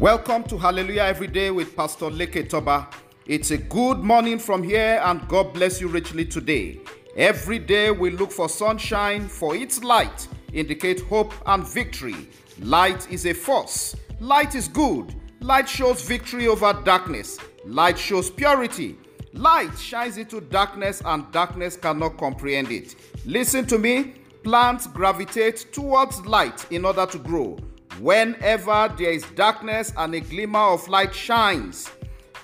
Welcome to Hallelujah Every Day with Pastor Leke Toba. It's a good morning from here, and God bless you richly today. Every day we look for sunshine, for its light indicate hope and victory. Light is a force. Light is good. Light shows victory over darkness. Light shows purity. Light shines into darkness, and darkness cannot comprehend it. Listen to me. Plants gravitate towards light in order to grow. Whenever there is darkness and a glimmer of light shines,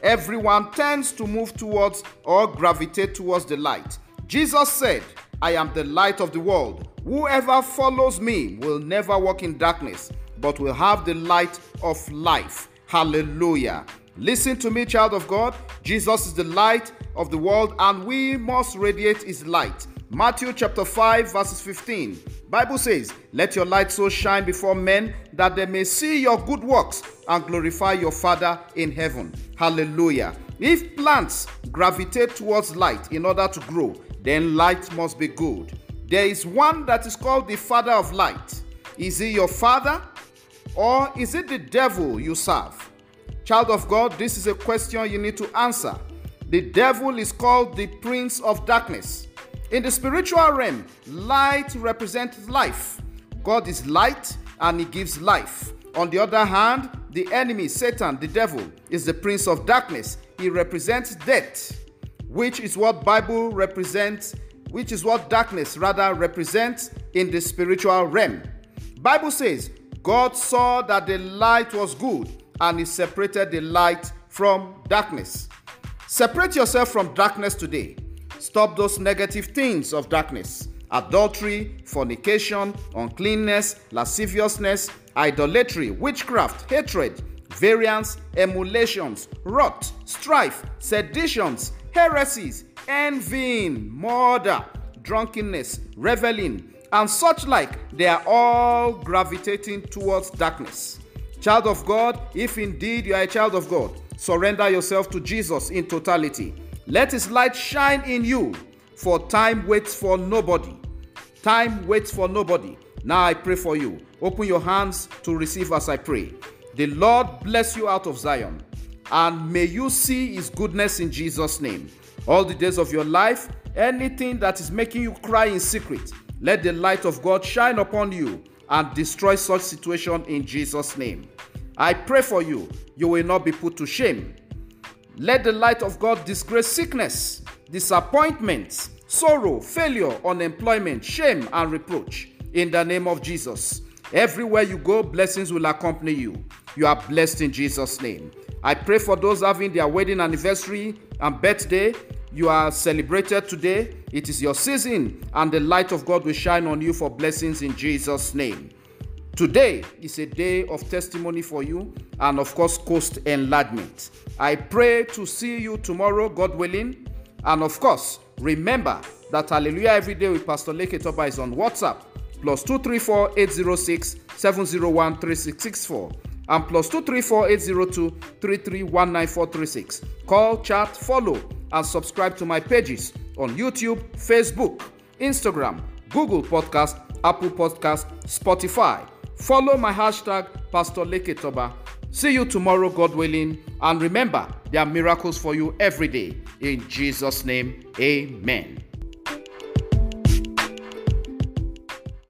everyone tends to move towards or gravitate towards the light. Jesus said, I am the light of the world. Whoever follows me will never walk in darkness, but will have the light of life. Hallelujah. Listen to me, child of God. Jesus is the light of the world, and we must radiate his light. Matthew chapter 5, verses 15. Bible says, Let your light so shine before men that they may see your good works and glorify your Father in heaven. Hallelujah. If plants gravitate towards light in order to grow, then light must be good. There is one that is called the Father of light. Is he your Father or is it the devil you serve? Child of God, this is a question you need to answer. The devil is called the Prince of Darkness. In the spiritual realm, light represents life. God is light and he gives life. On the other hand, the enemy, Satan, the devil, is the prince of darkness. He represents death, which is what Bible represents, which is what darkness rather represents in the spiritual realm. Bible says, God saw that the light was good and he separated the light from darkness. Separate yourself from darkness today. Stop those negative things of darkness adultery, fornication, uncleanness, lasciviousness, idolatry, witchcraft, hatred, variance, emulations, wrath, strife, seditions, heresies, envying, murder, drunkenness, reveling, and such like. They are all gravitating towards darkness. Child of God, if indeed you are a child of God, surrender yourself to Jesus in totality. Let his light shine in you, for time waits for nobody. Time waits for nobody. Now I pray for you. Open your hands to receive as I pray. The Lord bless you out of Zion, and may you see his goodness in Jesus' name. All the days of your life, anything that is making you cry in secret, let the light of God shine upon you and destroy such situation in Jesus' name. I pray for you, you will not be put to shame. Let the light of God disgrace sickness, disappointment, sorrow, failure, unemployment, shame, and reproach. In the name of Jesus. Everywhere you go, blessings will accompany you. You are blessed in Jesus' name. I pray for those having their wedding anniversary and birthday. You are celebrated today. It is your season, and the light of God will shine on you for blessings in Jesus' name. Today is a day of testimony for you and, of course, coast enlargement. I pray to see you tomorrow, God willing. And, of course, remember that Hallelujah Every Day with Pastor Leke Toba is on WhatsApp plus 234 806 701 3664 and plus 234 802 3319436. Call, chat, follow, and subscribe to my pages on YouTube, Facebook, Instagram, Google Podcast, Apple Podcast, Spotify. Follow my hashtag Pastor Leke Toba. See you tomorrow, God willing. And remember, there are miracles for you every day. In Jesus' name, amen.